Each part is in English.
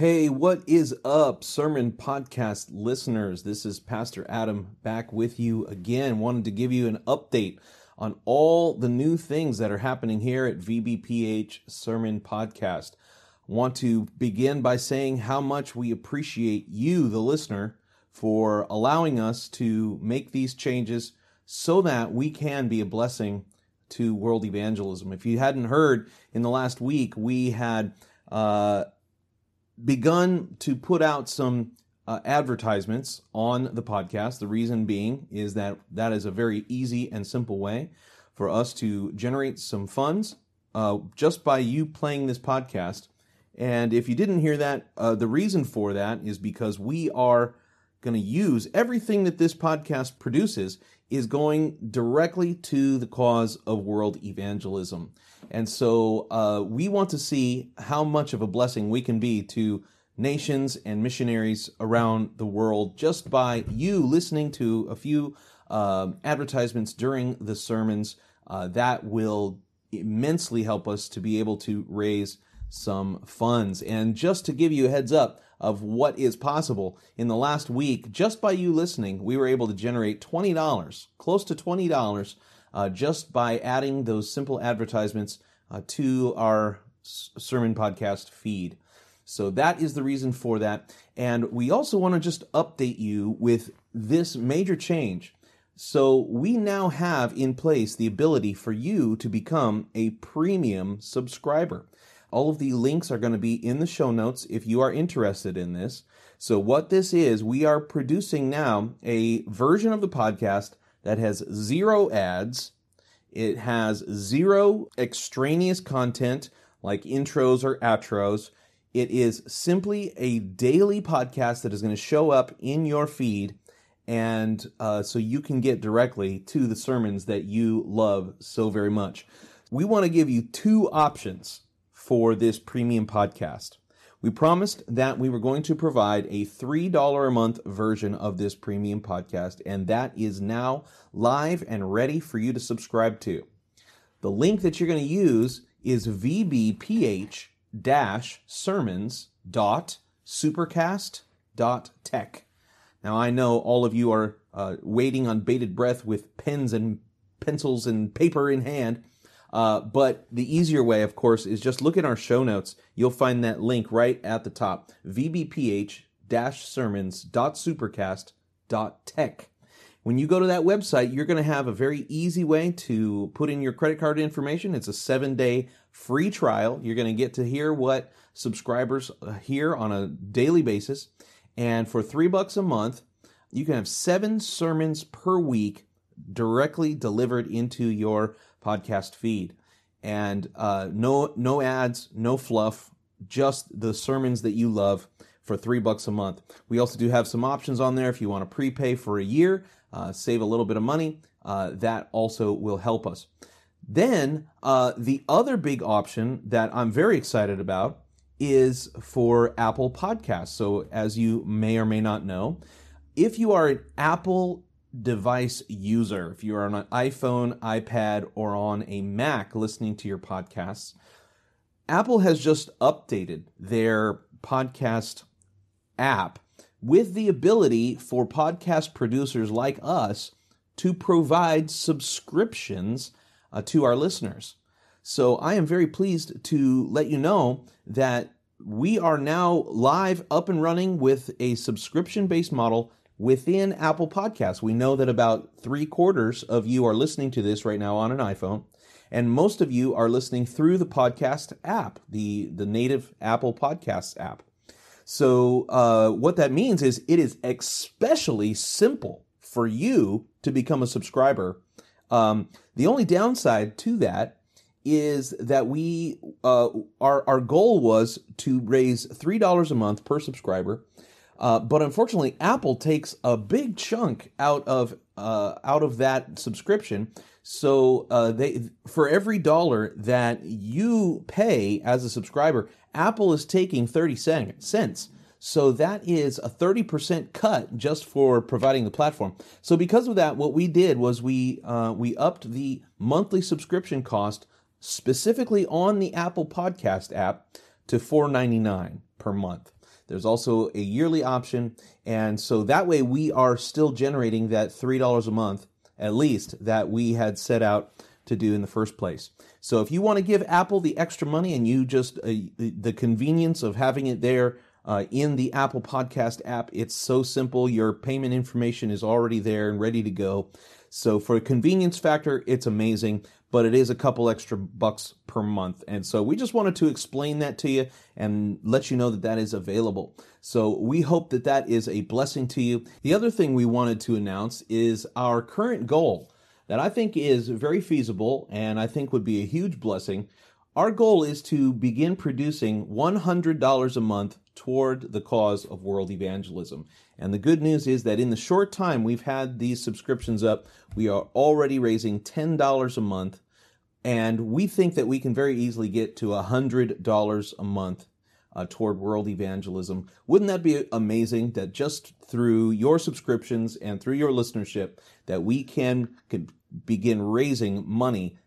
Hey, what is up, Sermon Podcast listeners? This is Pastor Adam back with you again. Wanted to give you an update on all the new things that are happening here at VBPH Sermon Podcast. Want to begin by saying how much we appreciate you, the listener, for allowing us to make these changes so that we can be a blessing to world evangelism. If you hadn't heard, in the last week, we had uh, begun to put out some uh, advertisements on the podcast. The reason being is that that is a very easy and simple way for us to generate some funds uh, just by you playing this podcast. And if you didn't hear that, uh, the reason for that is because we are going to use everything that this podcast produces is going directly to the cause of world evangelism. And so uh, we want to see how much of a blessing we can be to nations and missionaries around the world just by you listening to a few uh, advertisements during the sermons. Uh, that will immensely help us to be able to raise some funds. And just to give you a heads up, of what is possible. In the last week, just by you listening, we were able to generate $20, close to $20, uh, just by adding those simple advertisements uh, to our sermon podcast feed. So that is the reason for that. And we also want to just update you with this major change. So we now have in place the ability for you to become a premium subscriber. All of the links are going to be in the show notes if you are interested in this. So, what this is, we are producing now a version of the podcast that has zero ads, it has zero extraneous content like intros or outros. It is simply a daily podcast that is going to show up in your feed, and uh, so you can get directly to the sermons that you love so very much. We want to give you two options for this premium podcast. We promised that we were going to provide a $3 a month version of this premium podcast, and that is now live and ready for you to subscribe to. The link that you're going to use is vbph sermons.supercast.tech. Now, I know all of you are uh, waiting on bated breath with pens and pencils and paper in hand uh, but the easier way, of course, is just look at our show notes. You'll find that link right at the top vbph sermons.supercast.tech. When you go to that website, you're going to have a very easy way to put in your credit card information. It's a seven day free trial. You're going to get to hear what subscribers uh, hear on a daily basis. And for three bucks a month, you can have seven sermons per week directly delivered into your podcast feed. And uh, no no ads, no fluff, just the sermons that you love for three bucks a month. We also do have some options on there if you want to prepay for a year, uh, save a little bit of money. Uh, that also will help us. Then uh, the other big option that I'm very excited about is for Apple Podcasts. So as you may or may not know, if you are an Apple device user, if you are on an iPhone, iPad, or on a Mac listening to your podcasts, Apple has just updated their podcast app with the ability for podcast producers like us to provide subscriptions uh, to our listeners. So I am very pleased to let you know that we are now live up and running with a subscription based model within Apple Podcasts. We know that about three quarters of you are listening to this right now on an iPhone, and most of you are listening through the podcast app, the, the native Apple Podcasts app. So, uh, what that means is it is especially simple for you to become a subscriber. Um, the only downside to that is that we uh, our our goal was to raise three dollars a month per subscriber uh, but unfortunately, Apple takes a big chunk out of uh, out of that subscription. So uh, they for every dollar that you pay as a subscriber, Apple is taking thirty cents. So that is a 30% cut just for providing the platform. So because of that, what we did was we uh, we upped the monthly subscription cost specifically on the Apple Podcast app to $4.99 per month. There's also a yearly option. And so that way we are still generating that $3 a month, at least, that we had set out to do in the first place. So if you want to give Apple the extra money and you just, uh, the convenience of having it there uh, in the Apple Podcast app, it's so simple. Your payment information is already there and ready to go. So for a convenience factor, it's amazing, but it is a couple extra bucks per month. And so we just wanted to explain that to you and let you know that that is available. So we hope that that is a blessing to you. The other thing we wanted to announce is our current goal that I think is very feasible and I think would be a huge blessing. Our goal is to begin producing $100 a month toward the cause of world evangelism. And the good news is that in the short time we've had these subscriptions up, we are already raising $10 a month. And we think that we can very easily get to $100 a month uh, toward world evangelism. Wouldn't that be amazing that just through your subscriptions and through your listenership that we can, can begin raising money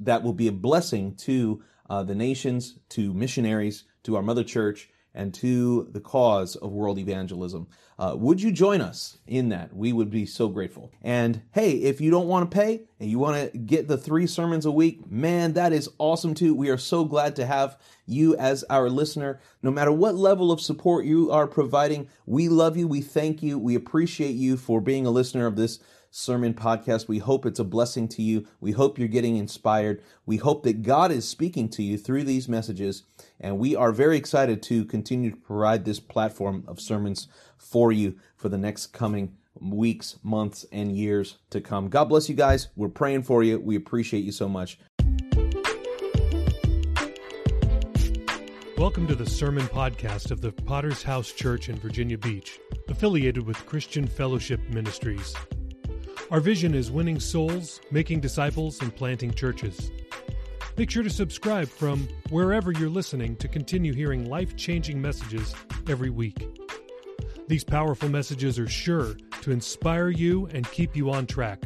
that will be a blessing to uh, the nations, to missionaries, to our mother church, and to the cause of world evangelism. Uh, would you join us in that? We would be so grateful. And hey, if you don't want to pay and you want to get the three sermons a week, man, that is awesome too. We are so glad to have you as our listener. No matter what level of support you are providing, we love you. We thank you. We appreciate you for being a listener of this sermon podcast. We hope it's a blessing to you. We hope you're getting inspired. We hope that God is speaking to you through these messages. And we are very excited to continue to provide this platform of sermons for you for the next coming weeks, months, and years to come. God bless you guys. We're praying for you. We appreciate you so much. Welcome to the Sermon Podcast of the Potter's House Church in Virginia Beach, affiliated with Christian Fellowship Ministries. Our vision is winning souls, making disciples, and planting churches. Make sure to subscribe from wherever you're listening to continue hearing life changing messages every week. These powerful messages are sure to inspire you and keep you on track.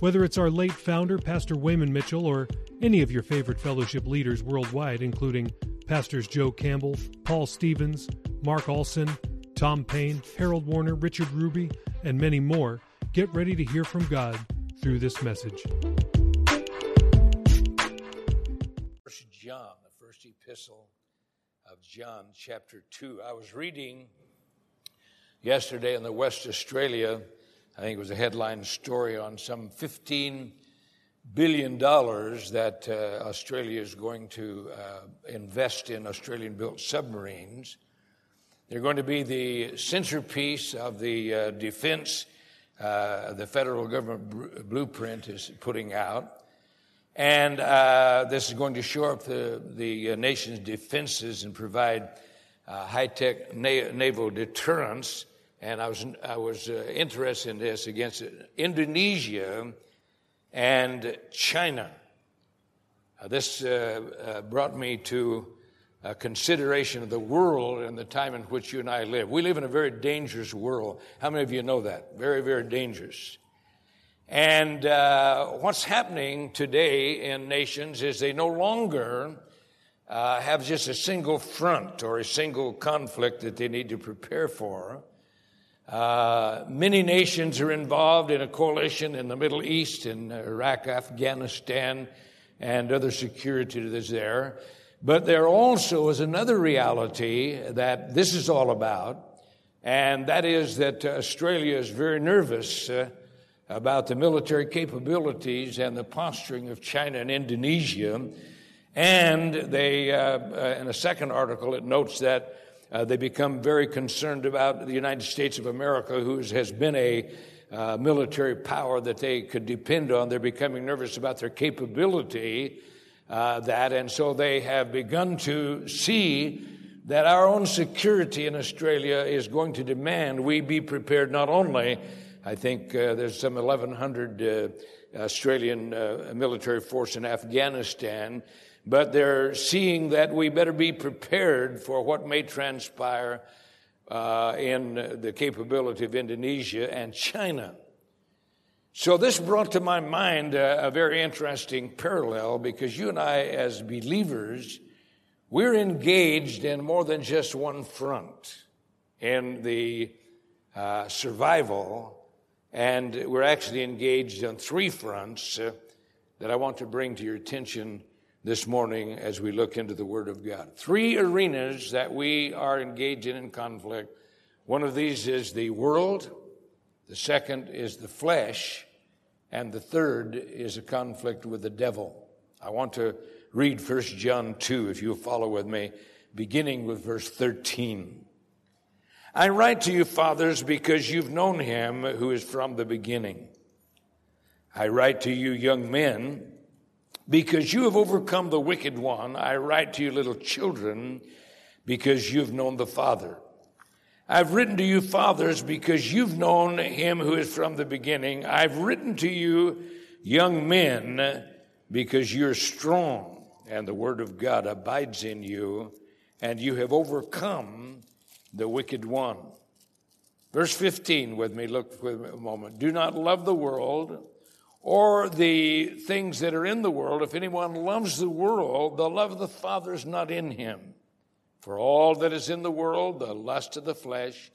Whether it's our late founder, Pastor Wayman Mitchell, or any of your favorite fellowship leaders worldwide, including Pastors Joe Campbell, Paul Stevens, Mark Olson, Tom Payne, Harold Warner, Richard Ruby, and many more, Get ready to hear from God through this message. First John, the first epistle of John, chapter 2. I was reading yesterday in the West Australia, I think it was a headline story on some 15 billion dollars that uh, Australia is going to uh, invest in Australian built submarines. They're going to be the centerpiece of the uh, defense uh, the federal government blueprint is putting out. And uh, this is going to shore up the, the uh, nation's defenses and provide uh, high tech na- naval deterrence. And I was, I was uh, interested in this against Indonesia and China. this brought me to a consideration of the world and the time in which you and I live. We live in a very dangerous world. How many of you know that? Very, very dangerous. And uh, what's happening today in nations is they no longer uh, have just a single front or a single conflict that they need to prepare for. Uh, many nations are involved in a coalition in the Middle East, in Iraq, Afghanistan, and other security that's there. But there also is another reality that this is all about, and that is that Australia is very nervous uh, about the military capabilities and the posturing of China and Indonesia. And they, uh, uh, in a second article, it notes that uh, they become very concerned about the United States of America, who has been a uh, military power that they could depend on. They're becoming nervous about their capability uh, that, and so they have begun to see that our own security in Australia is going to demand we be prepared not only, I think uh, there's some 1,100 uh, Australian uh, military force in Afghanistan, but they're seeing that we better be prepared for what may transpire uh, in the capability of Indonesia and China. So, this brought to my mind a, a, very interesting parallel because you and I, as believers, we're engaged in more than just one front in the uh, survival, and we're actually engaged on three fronts uh, that I want to bring to your attention this morning as we look into the Word of God. Three arenas that we are engaged in in conflict. One of these is the world, the second is the flesh, and the third is a conflict with the devil. I want to read 1 John 2, if you'll follow with me, beginning with verse 13. I write to you, fathers, because you've known him who is from the beginning. I write to you, young men, because you have overcome the wicked one. I write to you, little children, because you've known the Father. I've written to you, fathers, because you've known him who is from the beginning. I've written to you, young men, because you're strong and the word of God abides in you, and you have overcome the wicked one. Verse 15 with me, look with a moment. Do not love the world or the things that are in the world. If anyone loves the world, the love of the Father is not in him. For all that is in the world, the lust of the flesh,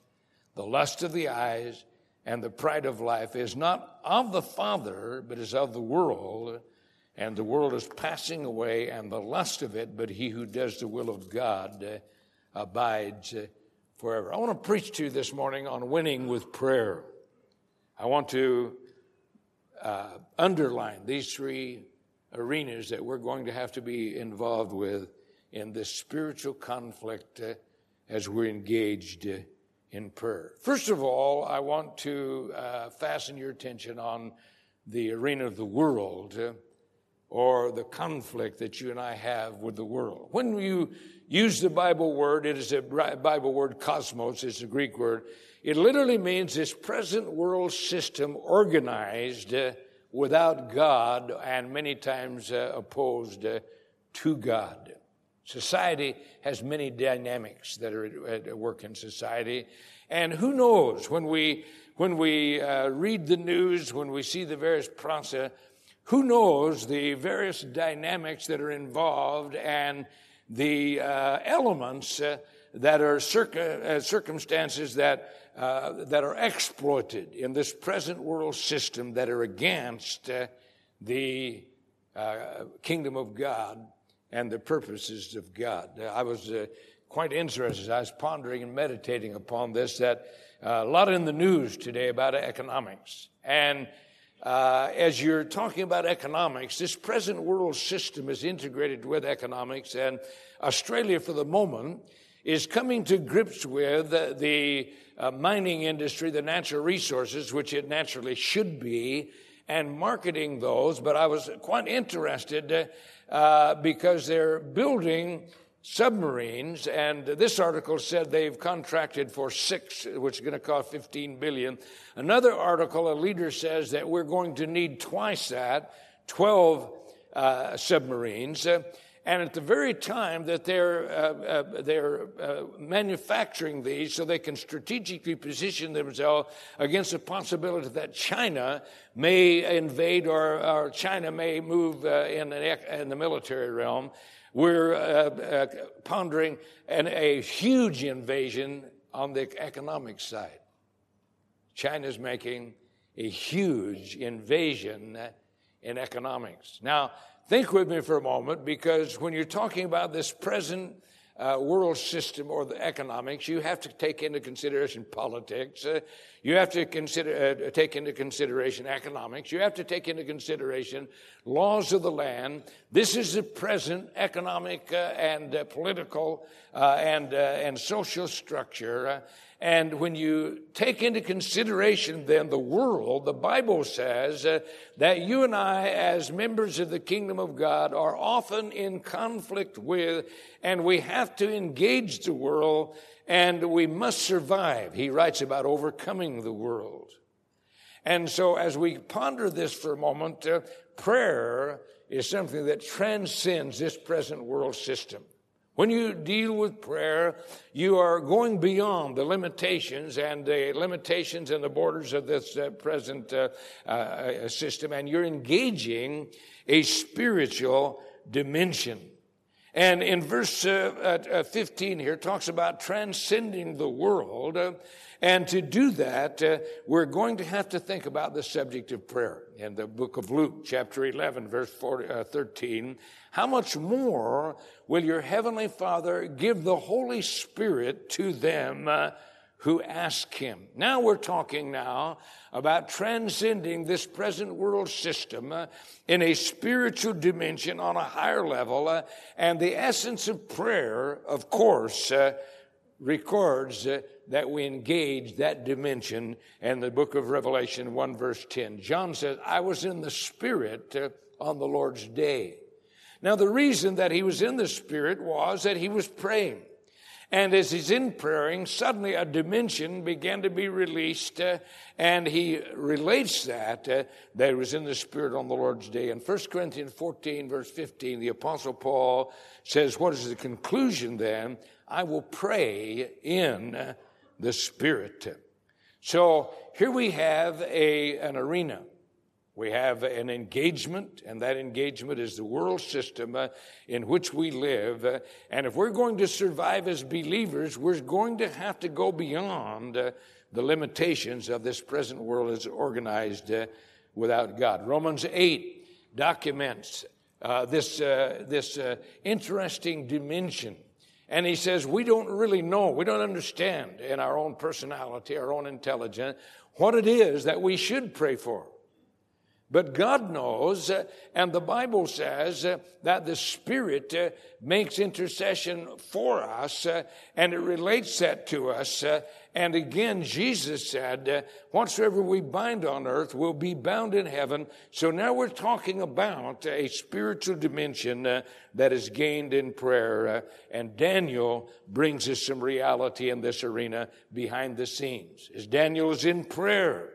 the lust of the eyes, and the pride of life is not of the Father, but is of the world. And the world is passing away and the lust of it, but he who does the will of God uh, abides uh, forever. I want to preach to you this morning on winning with prayer. I want to uh, underline these three arenas that we're going to have to be involved with in this spiritual conflict uh, as we're engaged uh, in prayer. First of all, I want to uh, fasten your attention on the arena of the world uh, or the conflict that you and I have with the world. When you use the Bible word, it is a Bible word, cosmos, it's a Greek word. It literally means this present world system organized uh, without God and many times uh, opposed to God. Society has many dynamics that are at work in society. And who knows, when we, when we uh, read the news, when we see the various process, who knows the various dynamics that are involved and the uh, elements uh, that are uh, circumstances that, uh, that are exploited in this present world system that are against uh, the kingdom of God and the purposes of God. I was uh, quite interested. I was pondering and meditating upon this that uh, a lot in the news today about economics. And uh, as you're talking about economics, this present world system is integrated with economics, and Australia, for the moment, is coming to grips with the, uh, mining industry, the natural resources, which it naturally should be, and marketing those. But I was quite interested uh, because they're building submarines. And this article said they've contracted for six, which is going to cost 15 billion. Another article, a leader says that we're going to need twice that, 12 uh, submarines. And at the very time that they're, uh, uh, they're uh, manufacturing these so they can strategically position themselves against the possibility that China may invade or, or China may move uh, in, the, in the military realm, we're uh, uh, pondering an, a huge invasion on the economic side. China's making a huge invasion in economics. Now, Think with me for a moment because when you're talking about this present uh, world system or the economics, you have to take into consideration politics. Uh, you have to consider, uh, take into consideration economics. You have to take into consideration laws of the land. This is the present economic uh, and uh, political uh, and, and social structure. And when you take into consideration then the world, the Bible says uh, that you and I, as members of the kingdom of God, are often in conflict with, and we have to engage the world, and we must survive. He writes about overcoming the world. And so, as we ponder this for a moment, uh, prayer is something that transcends this present world system. When you deal with prayer, you are going beyond the limitations and the limitations and the borders of this uh, present uh, uh, system, and you're engaging a spiritual dimension. And in verse uh, uh, 15 here, talks about transcending the world. Uh, and to do that, uh, we're going to have to think about the subject of prayer. In the book of Luke, chapter 11, verse 40, uh, 13, how much more will your heavenly Father give the Holy Spirit to them uh, who ask him? Now we're talking now about transcending this present world system uh, in a spiritual dimension on a higher level. Uh, and the essence of prayer, of course, records that we engage that dimension in the book of Revelation 1 verse 10. John says, I was in the Spirit on the Lord's day. Now the reason that he was in the Spirit was that he was praying. And as he's in praying, suddenly a dimension began to be released, uh, and he relates that, uh, that he was in the Spirit on the Lord's day. In 1 Corinthians 14, verse 15, the Apostle Paul says, What is the conclusion then? I will pray in the Spirit. So here we have a, an arena. We have an engagement, and that engagement is the world system uh, in which we live. Uh, and if we're going to survive as believers, we're going to have to go beyond uh, the limitations of this present world as organized without God. Romans 8 documents this, this interesting dimension and he says, We don't really know, we don't understand in our own personality, our own intelligence, what it is that we should pray for. But God knows, uh, and the Bible says uh, that the Spirit uh, makes intercession for us, and it relates that to us. And again, Jesus said, Whatsoever we bind on earth will be bound in heaven. So now we're talking about a spiritual dimension that is gained in prayer. And Daniel brings us some reality in this arena behind the scenes. As Daniel is in prayer,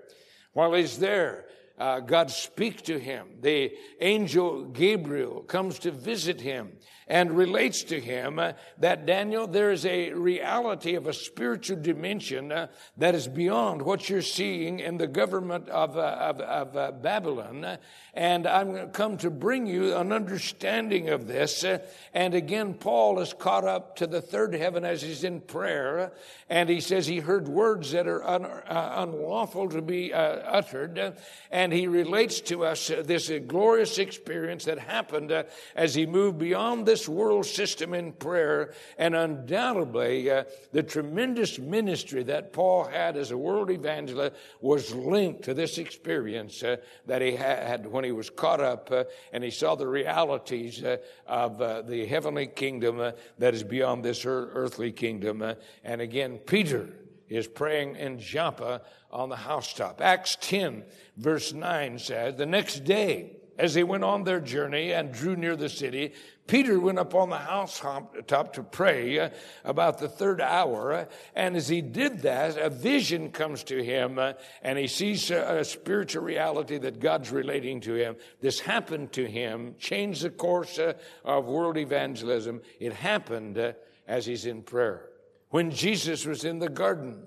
while he's there, uh, God speaks to him. The angel Gabriel comes to visit him and relates to him uh, that Daniel, there is a reality of a spiritual dimension uh, that is beyond what you're seeing in the government of, uh, of, of uh, Babylon. And I'm come to bring you an understanding of this. Uh, and again, Paul is caught up to the third heaven as he's in prayer. And he says he heard words that are un, uh, unlawful to be uttered. And he relates to us this glorious experience that happened as he moved beyond this world system in prayer, and undoubtedly uh, the tremendous ministry that Paul had as a world evangelist was linked to this experience uh, that he had when he was caught up uh, and he saw the realities uh, of uh, the heavenly kingdom uh, that is beyond this earthly kingdom. and again, Peter is praying in Joppa on the housetop. Acts 10, verse 9 says, The next day, as they went on their journey and drew near the city, Peter went up on the housetop to pray uh, about the third hour. Uh, and as he did that, a vision comes to him uh, and he sees a spiritual reality that God's relating to him. This happened to him, changed the course of world evangelism. It happened as he's in prayer. When Jesus was in the garden,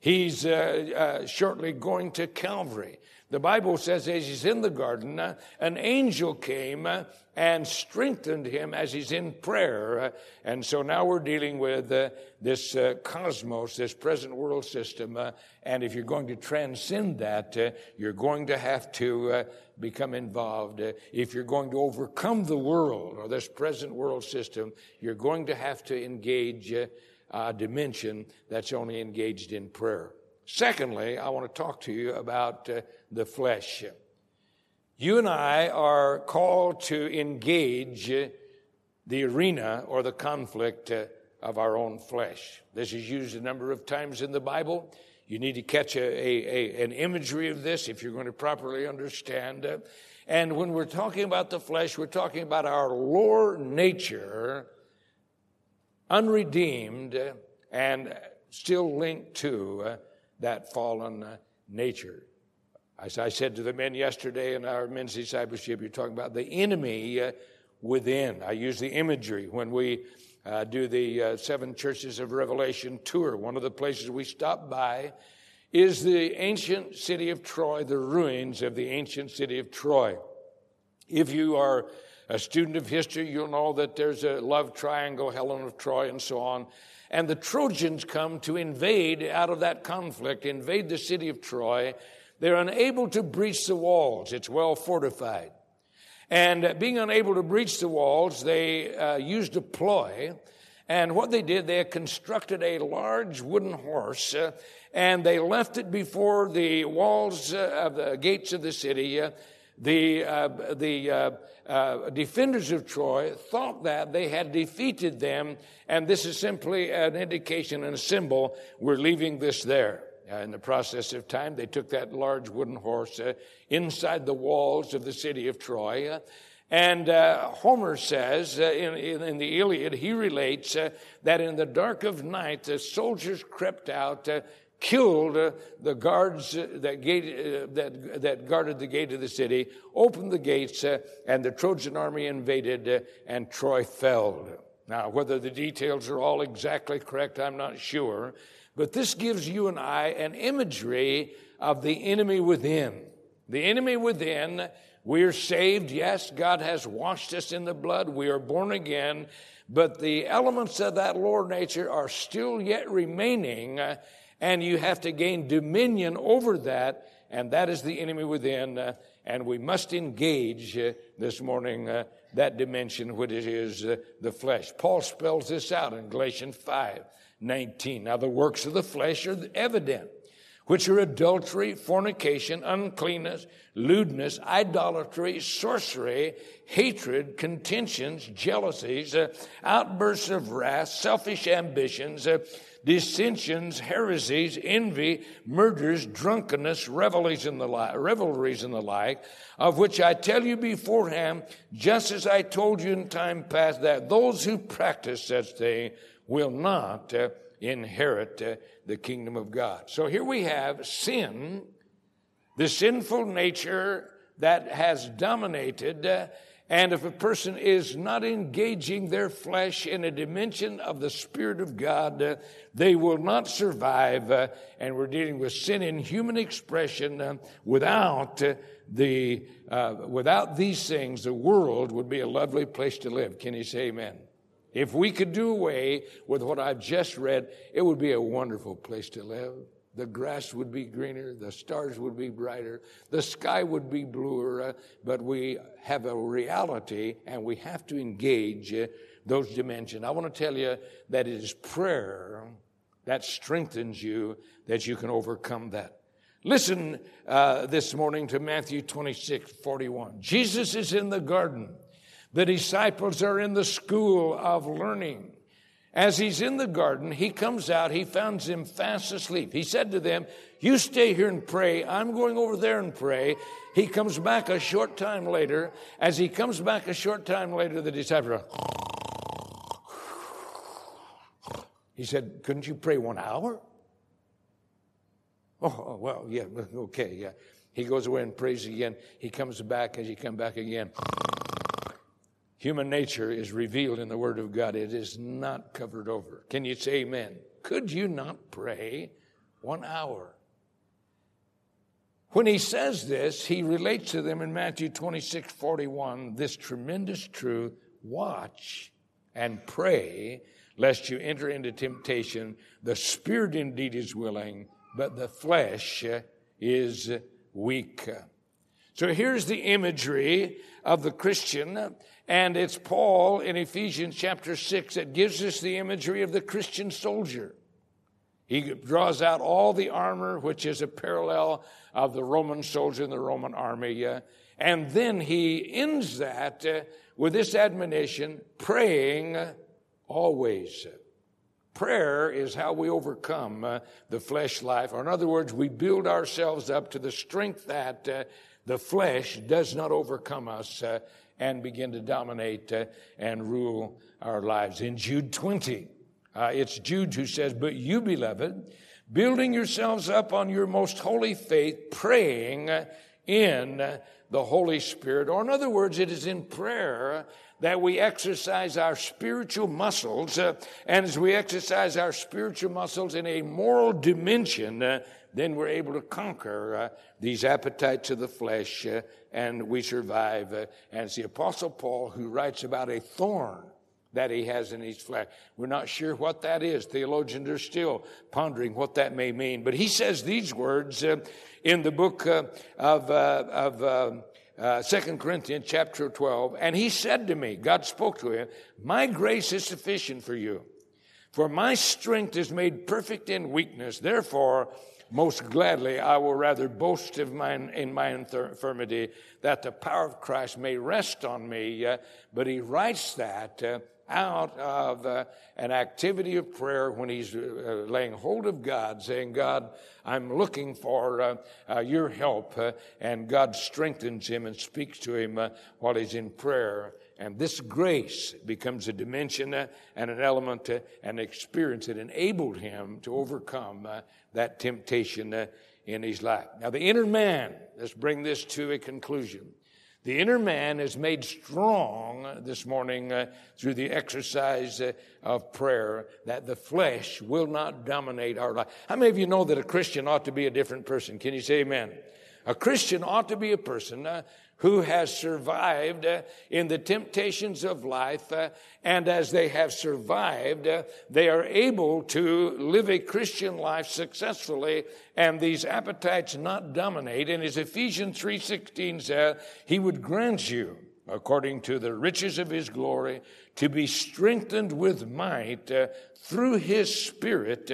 he's uh, uh, shortly going to Calvary. The Bible says as he's in the garden, uh, an angel came uh, and strengthened him as he's in prayer. Uh, and so now we're dealing with this cosmos, this present world system. And if you're going to transcend that, you're going to have to become involved. if you're going to overcome the world or this present world system, you're going to have to engage a dimension that's only engaged in prayer. Secondly, I want to talk to you about uh, the flesh. You and I are called to engage uh, the arena or the conflict uh, of our own flesh. This is used a number of times in the Bible. You need to catch a, a, a an imagery of this if you're going to properly understand. Uh, and when we're talking about the flesh, we're talking about our lower nature, unredeemed, and still linked to uh, that fallen uh, nature. As I said to the men yesterday in our men's discipleship, you're talking about the enemy uh, within. I use the imagery when we uh, do the uh, Seven Churches of Revelation tour. One of the places we stop by is the ancient city of Troy, the ruins of the ancient city of Troy. If you are a student of history, you'll know that there's a love triangle, Helen of Troy, and so on. And the Trojans come to invade out of that conflict, invade the city of Troy. They're unable to breach the walls. It's well fortified. And being unable to breach the walls, they uh, used a ploy. And what they did, they constructed a large wooden horse uh, and they left it before the walls uh, of the gates of the city. Uh, the uh, the uh, defenders of Troy thought that they had defeated them, and this is simply an indication and a symbol. We're leaving this there. Uh, in the process of time, they took that large wooden horse uh, inside the walls of the city of Troy. Uh, and uh, Homer says uh, in, in, the Iliad, he relates uh, that in the dark of night, the soldiers crept out, killed the guards that, gate, that, that guarded the gate of the city, opened the gates, and the Trojan army invaded, and Troy fell. Now, whether the details are all exactly correct, I'm not sure. But this gives you and I an imagery of the enemy within. The enemy within, we are saved. Yes, God has washed us in the blood. We are born again. But the elements of that lower nature are still yet remaining, and you have to gain dominion over that, and that is the enemy within. and we must engage uh, this morning uh, that dimension, which is uh, the flesh. Paul spells this out in Galatians 5. 19. Now, the works of the flesh are evident, which are adultery, fornication, uncleanness, lewdness, idolatry, sorcery, hatred, contentions, jealousies, uh, outbursts of wrath, selfish ambitions, uh, dissensions, heresies, envy, murders, drunkenness, revelries and the like, revelries and the like, of which I tell you beforehand, just as I told you in time past, that those who practice such things will not uh, inherit uh, the kingdom of God. So here we have sin, the sinful nature that has dominated. Uh, and if a person is not engaging their flesh in a dimension of the Spirit of God, uh, they will not survive. Uh, and we're dealing with sin in human expression. Uh, without the without these things, the world would be a lovely place to live. Can you say Amen? If we could do away with what I've just read, it would be a wonderful place to live. The grass would be greener, the stars would be brighter, the sky would be bluer, uh, but we have a reality and we have to engage uh, those dimensions. I want to tell you that it is prayer that strengthens you that you can overcome that. Listen uh, this morning to Matthew 26 41. Jesus is in the garden. The disciples are in the school of learning. As he's in the garden, he comes out, he finds them fast asleep. He said to them, You stay here and pray. I'm going over there and pray. He comes back a short time later. As he comes back a short time later, the disciples are, He said, Couldn't you pray one hour? Oh, oh well, yeah, okay, yeah. He goes away and prays again. He comes back as he come back again. Human nature is revealed in the Word of God. It is not covered over. Can you say amen? Could you not pray one hour? When he says this, he relates to them in Matthew 26 41 this tremendous truth watch and pray lest you enter into temptation. The spirit indeed is willing, but the flesh is weak. So here's the imagery of the Christian and it's Paul in Ephesians chapter 6 that gives us the imagery of the Christian soldier. He draws out all the armor, which is a parallel of the Roman soldier in the Roman army. Uh, and then he ends that uh, with this admonition praying always. Prayer is how we overcome uh, the flesh life, or in other words, we build ourselves up to the strength that uh, the flesh does not overcome us uh, and begin to dominate uh, and rule our lives. In Jude 20, uh, it's Jude who says, But you, beloved, building yourselves up on your most holy faith, praying in the Holy Spirit. Or, in other words, it is in prayer that we exercise our spiritual muscles. Uh, and as we exercise our spiritual muscles in a moral dimension, uh, then we're able to conquer uh, these appetites of the flesh uh, and we survive. Uh, and it's the Apostle Paul who writes about a thorn that he has in his flesh. We're not sure what that is. Theologians are still pondering what that may mean. But he says these words uh, in the book uh, of, uh, of um, uh, 2 Corinthians chapter 12. And he said to me, God spoke to him, My grace is sufficient for you, for my strength is made perfect in weakness. Therefore, most gladly I will rather boast of mine in my infirmity, that the power of Christ may rest on me. Uh, but he writes that uh, out of uh, an activity of prayer when he's uh, laying hold of God, saying, God, I'm looking for uh, uh your help. Uh, and God strengthens him and speaks to him uh, while he's in prayer. And this grace becomes a dimension and an element and experience that enabled him to overcome that temptation in his life. Now, the inner man, let's bring this to a conclusion. The inner man is made strong this morning uh, through the exercise uh, of prayer that the flesh will not dominate our life. How many of you know that a Christian ought to be a different person? Can you say amen? A Christian ought to be a person uh, who has survived uh, in the temptations of life, uh, and as they have survived, uh, they are able to live a Christian life successfully, and these appetites not dominate. And as Ephesians 3.16 says, He would grant you, according to the riches of His glory, to be strengthened with might through His Spirit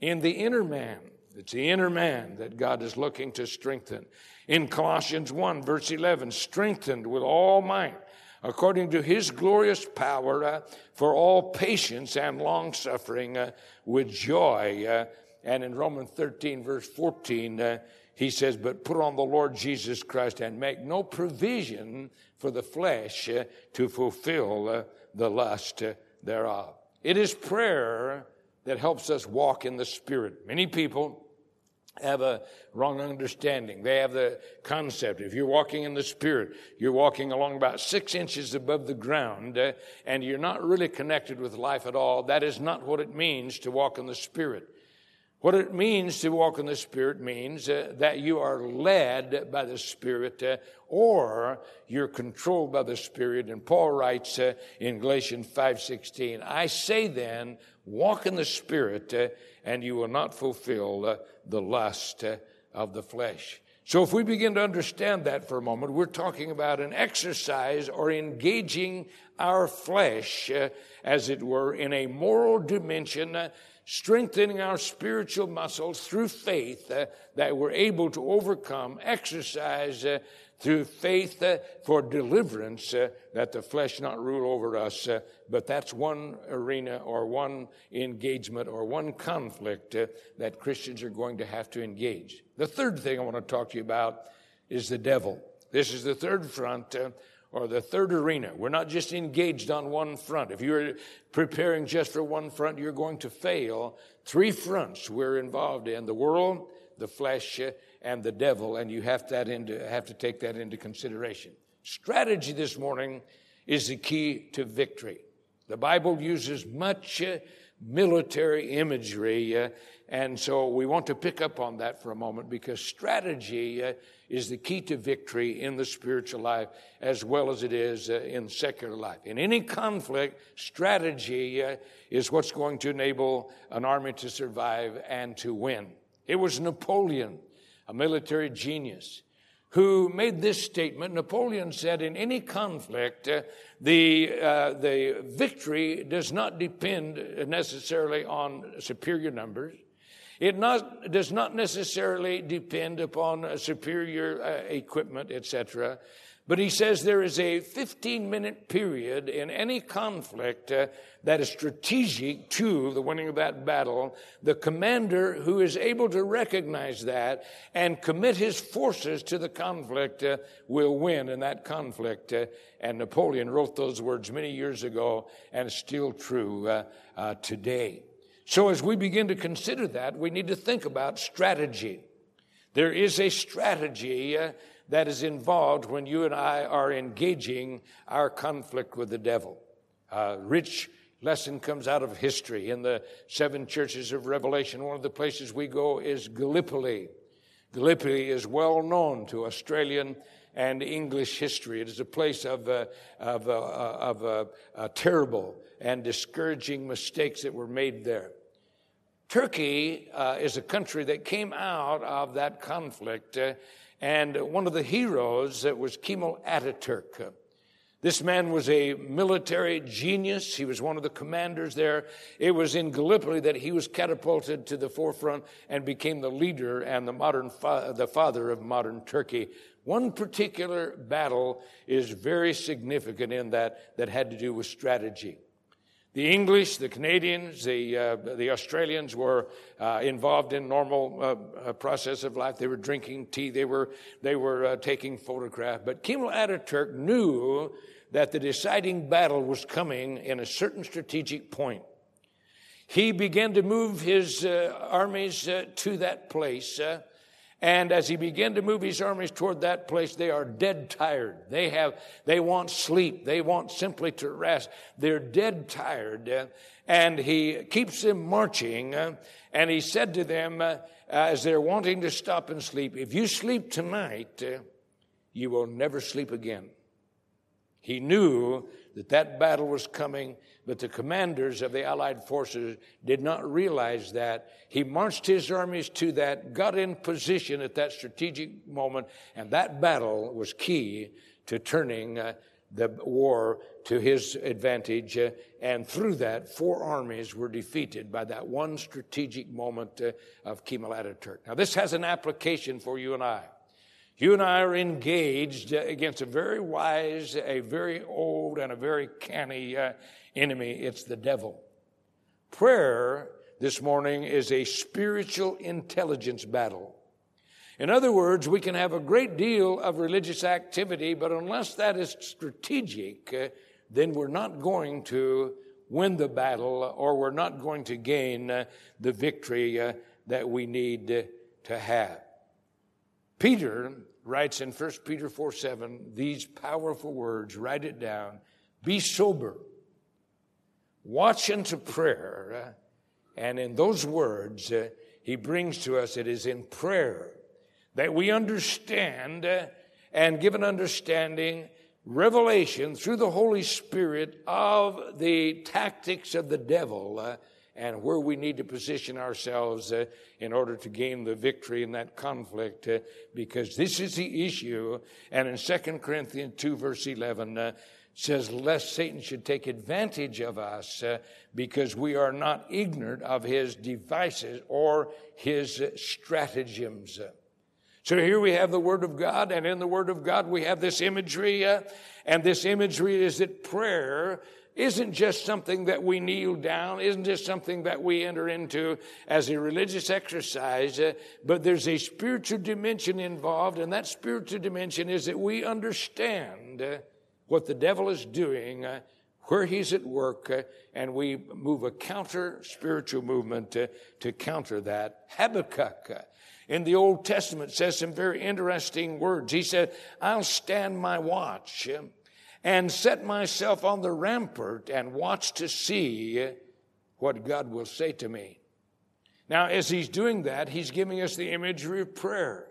in the inner man. It's the inner man that God is looking to strengthen in Colossians 1, verse 11, strengthened with all might according to his glorious power uh, for all patience and long suffering uh, with joy. Uh, and in Romans 13, verse 14, uh, he says, But put on the Lord Jesus Christ and make no provision for the flesh uh, to fulfill uh, the lust thereof. It is prayer that helps us walk in the Spirit. Many people have a wrong understanding. They have the concept. If you're walking in the Spirit, you're walking along about six inches above the ground, uh, and you're not really connected with life at all. That is not what it means to walk in the Spirit. What it means to walk in the Spirit means uh, that you are led by the Spirit uh, or you're controlled by the Spirit. And Paul writes uh, in Galatians 5.16, I say then, walk in the Spirit uh, and you will not fulfill uh, the lust uh, of the flesh. So if we begin to understand that for a moment, we're talking about an exercise or engaging our flesh, as it were, in a moral dimension strengthening our spiritual muscles through faith uh, that we're able to overcome, exercise uh, through faith uh, for deliverance, uh, that the flesh not rule over us. Uh, but that's one arena or one engagement or one conflict uh, that Christians are going to have to engage. The third thing I want to talk to you about is the devil. This is the third front or the third arena. We're not just engaged on one front. If you're preparing just for one front, you're going to fail. Three fronts we're involved in the world, the flesh, and the devil, and you have, that into, have to take that into consideration. Strategy this morning is the key to victory. The Bible uses much uh, military imagery, uh, and so we want to pick up on that for a moment because strategy uh, is the key to victory in the spiritual life as well as it is uh, in secular life. In any conflict, strategy uh, is what's going to enable an army to survive and to win. It was Napoleon, a military genius, who made this statement. Napoleon said, in any conflict, uh, the, uh, the victory does not depend necessarily on superior numbers. It not, does not necessarily depend upon superior uh, equipment, etc. But he says there is a 15 minute period in any conflict uh, that is strategic to the winning of that battle. The commander who is able to recognize that and commit his forces to the conflict uh, will win in that conflict. Uh, and Napoleon wrote those words many years ago and it's still true uh, uh, today. So as we begin to consider that, we need to think about strategy. There is a strategy uh, that is involved when you and I are engaging our conflict with the devil. Uh, rich lesson comes out of history. In the seven churches of Revelation, one of the places we go is Gallipoli. Gallipoli is well known to Australian and English history. It is a place of, uh, of, uh, of uh, uh, terrible and discouraging mistakes that were made there. Turkey uh, is a country that came out of that conflict, uh, and one of the heroes that was Kemal Ataturk. This man was a military genius. He was one of the commanders there. It was in Gallipoli that he was catapulted to the forefront and became the leader and the modern fa- the father of modern Turkey. One particular battle is very significant in that that had to do with strategy. The English, the Canadians, the, uh, the Australians were uh, involved in normal uh, uh process of life. They were drinking tea. They were, they were uh, taking photographs. But Kemal Ataturk knew that the deciding battle was coming in a certain strategic point. He began to move his uh, armies to that place. Uh, and as he began to move his armies toward that place, they are dead tired. They have, they want sleep. They want simply to rest. They're dead tired. Uh, and he keeps them marching. Uh, and he said to them, uh, as they're wanting to stop and sleep, if you sleep tonight, you will never sleep again. He knew that that battle was coming, but the commanders of the Allied forces did not realize that. He marched his armies to that, got in position at that strategic moment, and that battle was key to turning uh, the war to his advantage. Uh, and through that, four armies were defeated by that one strategic moment uh, of Kemal Ataturk. Now, this has an application for you and I. You and I are engaged against a very wise, a very old, and a very canny uh, enemy. It's the devil. Prayer this morning is a spiritual intelligence battle. In other words, we can have a great deal of religious activity, but unless that is strategic, uh, then we're not going to win the battle or we're not going to gain uh, the victory uh, that we need to have. Peter writes in 1 Peter 4 7 these powerful words, write it down be sober, watch unto prayer. And in those words, uh, he brings to us it is in prayer that we understand uh, and give an understanding, revelation through the Holy Spirit of the tactics of the devil. Uh, and where we need to position ourselves uh, in order to gain the victory in that conflict uh, because this is the issue and in 2 corinthians 2 verse 11 uh, says lest satan should take advantage of us uh, because we are not ignorant of his devices or his stratagems. So here we have the Word of God, and in the Word of God we have this imagery, uh, and this imagery is that prayer isn't just something that we kneel down, isn't just something that we enter into as a religious exercise, uh, but there's a spiritual dimension involved, and that spiritual dimension is that we understand uh, what the devil is doing, uh, where he's at work, uh, and we move a counter spiritual movement uh, to counter that. Habakkuk uh, in the Old Testament says some very interesting words. He said, I'll stand my watch and set myself on the rampart and watch to see what God will say to me. Now, as he's doing that, he's giving us the imagery of prayer.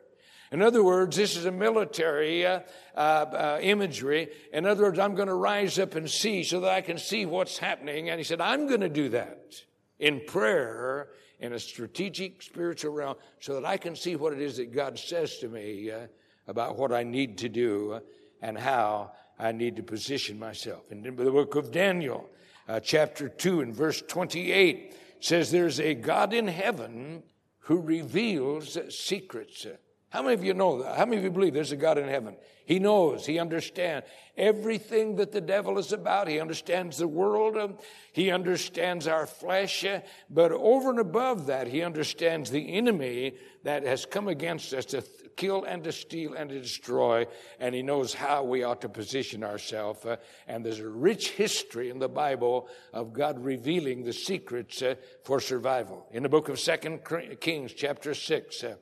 In other words, this is a military uh, uh, uh, imagery. In other words, I'm going to rise up and see so that I can see what's happening. And he said, I'm going to do that in prayer in a strategic spiritual realm so that I can see what it is that God says to me uh, about what I need to do and how I need to position myself. And in the book of Daniel, uh, chapter 2 and verse 28 says there's a God in heaven who reveals secrets. How many of you know that? How many of you believe there's a God in heaven? He knows, he understands everything that the devil is about. He understands the world, he understands our flesh, but over and above that, he understands the enemy that has come against us to kill and to steal and to destroy, and he knows how we ought to position ourselves. And there's a rich history in the Bible of God revealing the secrets uh, for survival. In the book of Second Kings, chapter 6, uh,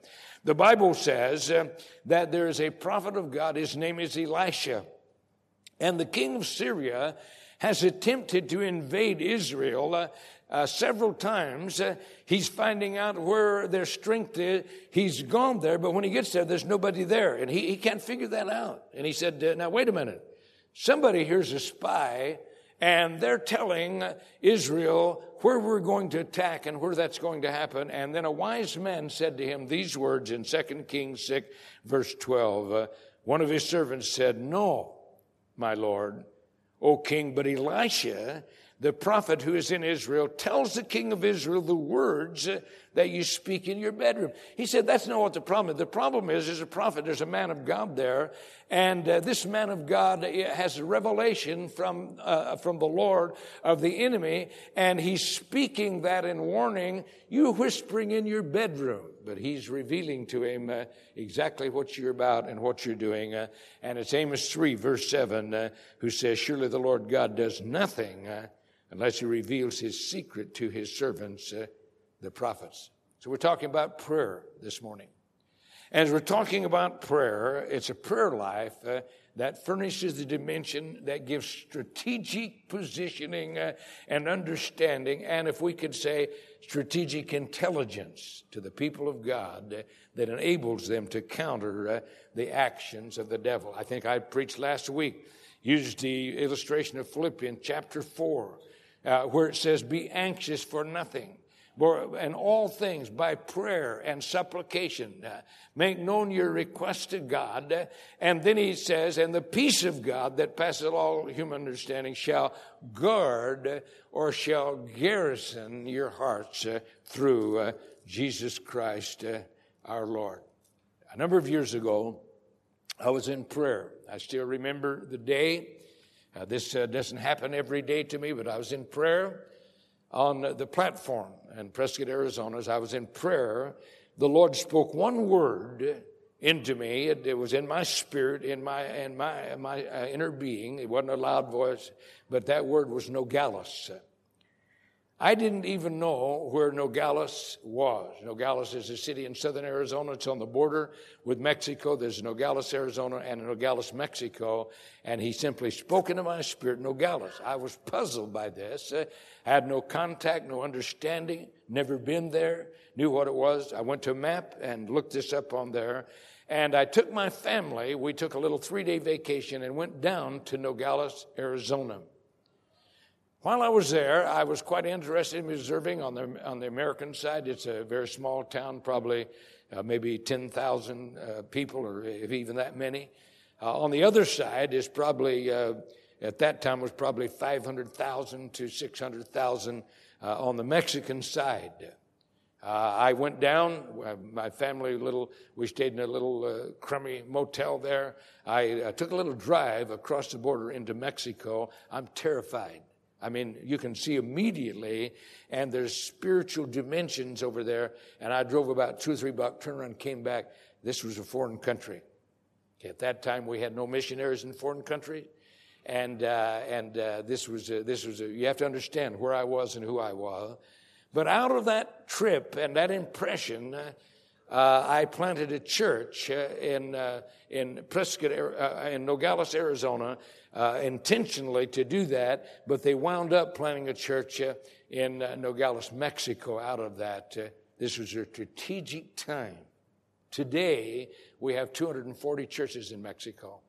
the Bible says uh, that there is a prophet of God, his name is Elisha. And the king of Syria has attempted to invade Israel uh, uh, several times. Uh, he's finding out where their strength is. He's gone there, but when he gets there, there's nobody there. And he, he can't figure that out. And he said, uh, Now, wait a minute. Somebody here's a spy, and they're telling Israel where we're going to attack and where that's going to happen. And then a wise man said to him these words in 2 Kings 6, verse 12. Uh, one of his servants said, No, my Lord, O king, but Elisha the prophet who is in Israel tells the king of Israel the words that you speak in your bedroom. He said, that's not what the problem is. The problem is, there's a prophet, there's a man of God there, and uh, this man of God has a revelation from, uh, from the Lord of the enemy, and he's speaking that in warning, you whispering in your bedroom. But he's revealing to him uh, exactly what you're about and what you're doing. Uh, and it's Amos 3, verse 7, uh, who says, Surely the Lord God does nothing uh, unless he reveals his secret to his servants, uh, the prophets. So we're talking about prayer this morning. As we're talking about prayer, it's a prayer life uh, that furnishes the dimension that gives strategic positioning uh, and understanding, and if we could say, strategic intelligence to the people of God uh, that enables them to counter uh, the actions of the devil. I think I preached last week, used the illustration of Philippians chapter 4 uh, where it says, Be anxious for nothing. And all things by prayer and supplication, uh, make known your request to God. And then he says, And the peace of God that passes all human understanding shall guard or shall garrison your hearts uh, through uh, Jesus Christ uh, our Lord. A number of years ago, I was in prayer. I still remember the day uh, this uh, doesn't happen every day to me, but I was in prayer on the platform in Prescott, Arizona. As I was in prayer, the Lord spoke one word into me. It, it was in my spirit, in my in my my uh, inner being. It wasn't a loud voice, but that word was no Nogales. I didn't even know where Nogales was. Nogales is a city in southern Arizona. It's on the border with Mexico. There's Nogales, Arizona, and Nogales, Mexico. And he simply spoke into my spirit, Nogales. I was puzzled by this. Uh, I had no contact, no understanding, never been there, knew what it was. I went to a map and looked this up on there. And I took my family, we took a little three day vacation and went down to Nogales, Arizona. While I was there, I was quite interested in observing on the, on the American side. It's a very small town, probably uh, maybe 10,000 uh, people, or if even that many. Uh, on the other side is probably, uh, at that time, was probably 500,000 to 600,000 uh, on the Mexican side. Uh, I went down, my family little, we stayed in a little crummy motel there. I took a little drive across the border into Mexico. I'm terrified. I mean, you can see immediately, and there's spiritual dimensions over there. And I drove about two or three block, turned around, came back. This was a foreign country. At that time, we had no missionaries in foreign countries, and uh, and uh, this was a, this was a, you have to understand where I was and who I was. But out of that trip and that impression, uh, I planted a church uh, in uh, in Prescott uh, in Nogales, Arizona uh, intentionally to do that, but they wound up planting a church uh, in Nogales, Mexico out of that. This was a strategic time. Today, we have 240 churches in Mexico.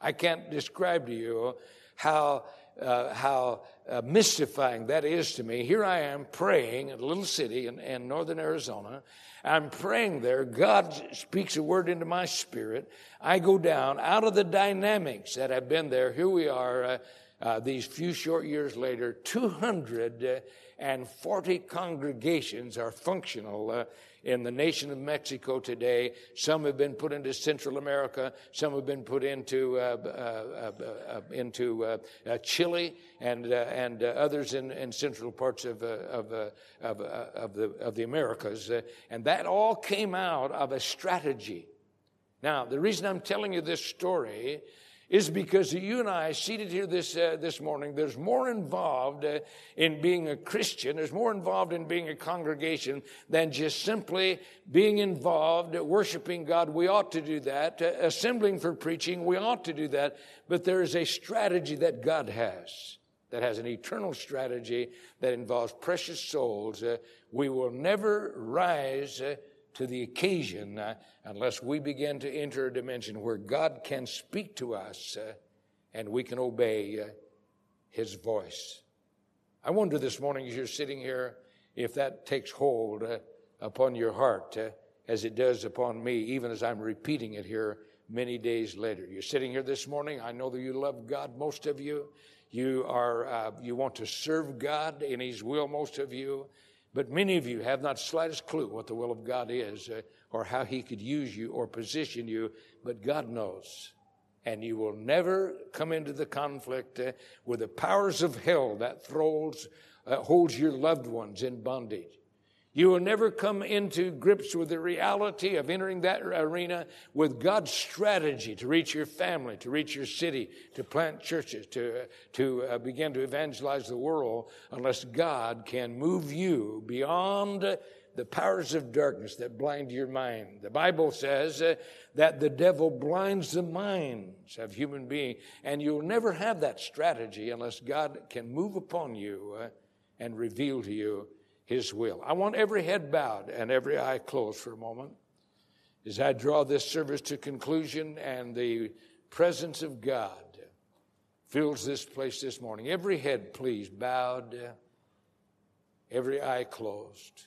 I can't describe to you how uh, how uh, mystifying that is to me. Here I am praying in a little city in, in, northern Arizona. I'm praying there. God speaks a word into my spirit. I go down out of the dynamics that have been there. Here we are, uh, uh these few short years later, 240 congregations are functional uh, in the nation of Mexico today. Some have been put into Central America. Some have been put into uh, uh, uh, into uh, uh, Chile and and others in, in central parts of of of, of the of the Americas. and that all came out of a strategy Now, the reason I'm telling you this story is because you and I, seated here this, uh, this morning, there's more involved uh, in being a Christian, there's more involved in being a congregation than just simply being involved, uh, worshiping God. We ought to do that. Uh, assembling for preaching, we ought to do that. But there is a strategy that God has, that has an eternal strategy that involves precious souls. Uh, we will never rise uh, to the occasion uh, unless we begin to enter a dimension where God can speak to us uh, and we can obey uh, His voice. I wonder this morning as you're sitting here if that takes hold uh, upon your heart uh, as it does upon me, even as I'm repeating it here many days later. You're sitting here this morning. I know that you love God, most of you. You are, uh, you want to serve God in His will, most of you. But many of you have not slightest clue what the will of God is uh, or how He could use you or position you, but God knows. And you will never come into the conflict uh, with the powers of hell that throws, uh, holds your loved ones in bondage. You will never come into grips with the reality of entering that arena with God's strategy to reach your family, to reach your city, to plant churches, to, to uh, begin to evangelize the world, unless God can move you beyond the powers of darkness that blind your mind. The Bible says uh, that the devil blinds the minds of human beings, and you'll never have that strategy unless God can move upon you uh, and reveal to you his will. I want every head bowed and every eye closed for a moment as I draw this service to conclusion and the presence of God fills this place this morning. Every head, please, bowed, every eye closed.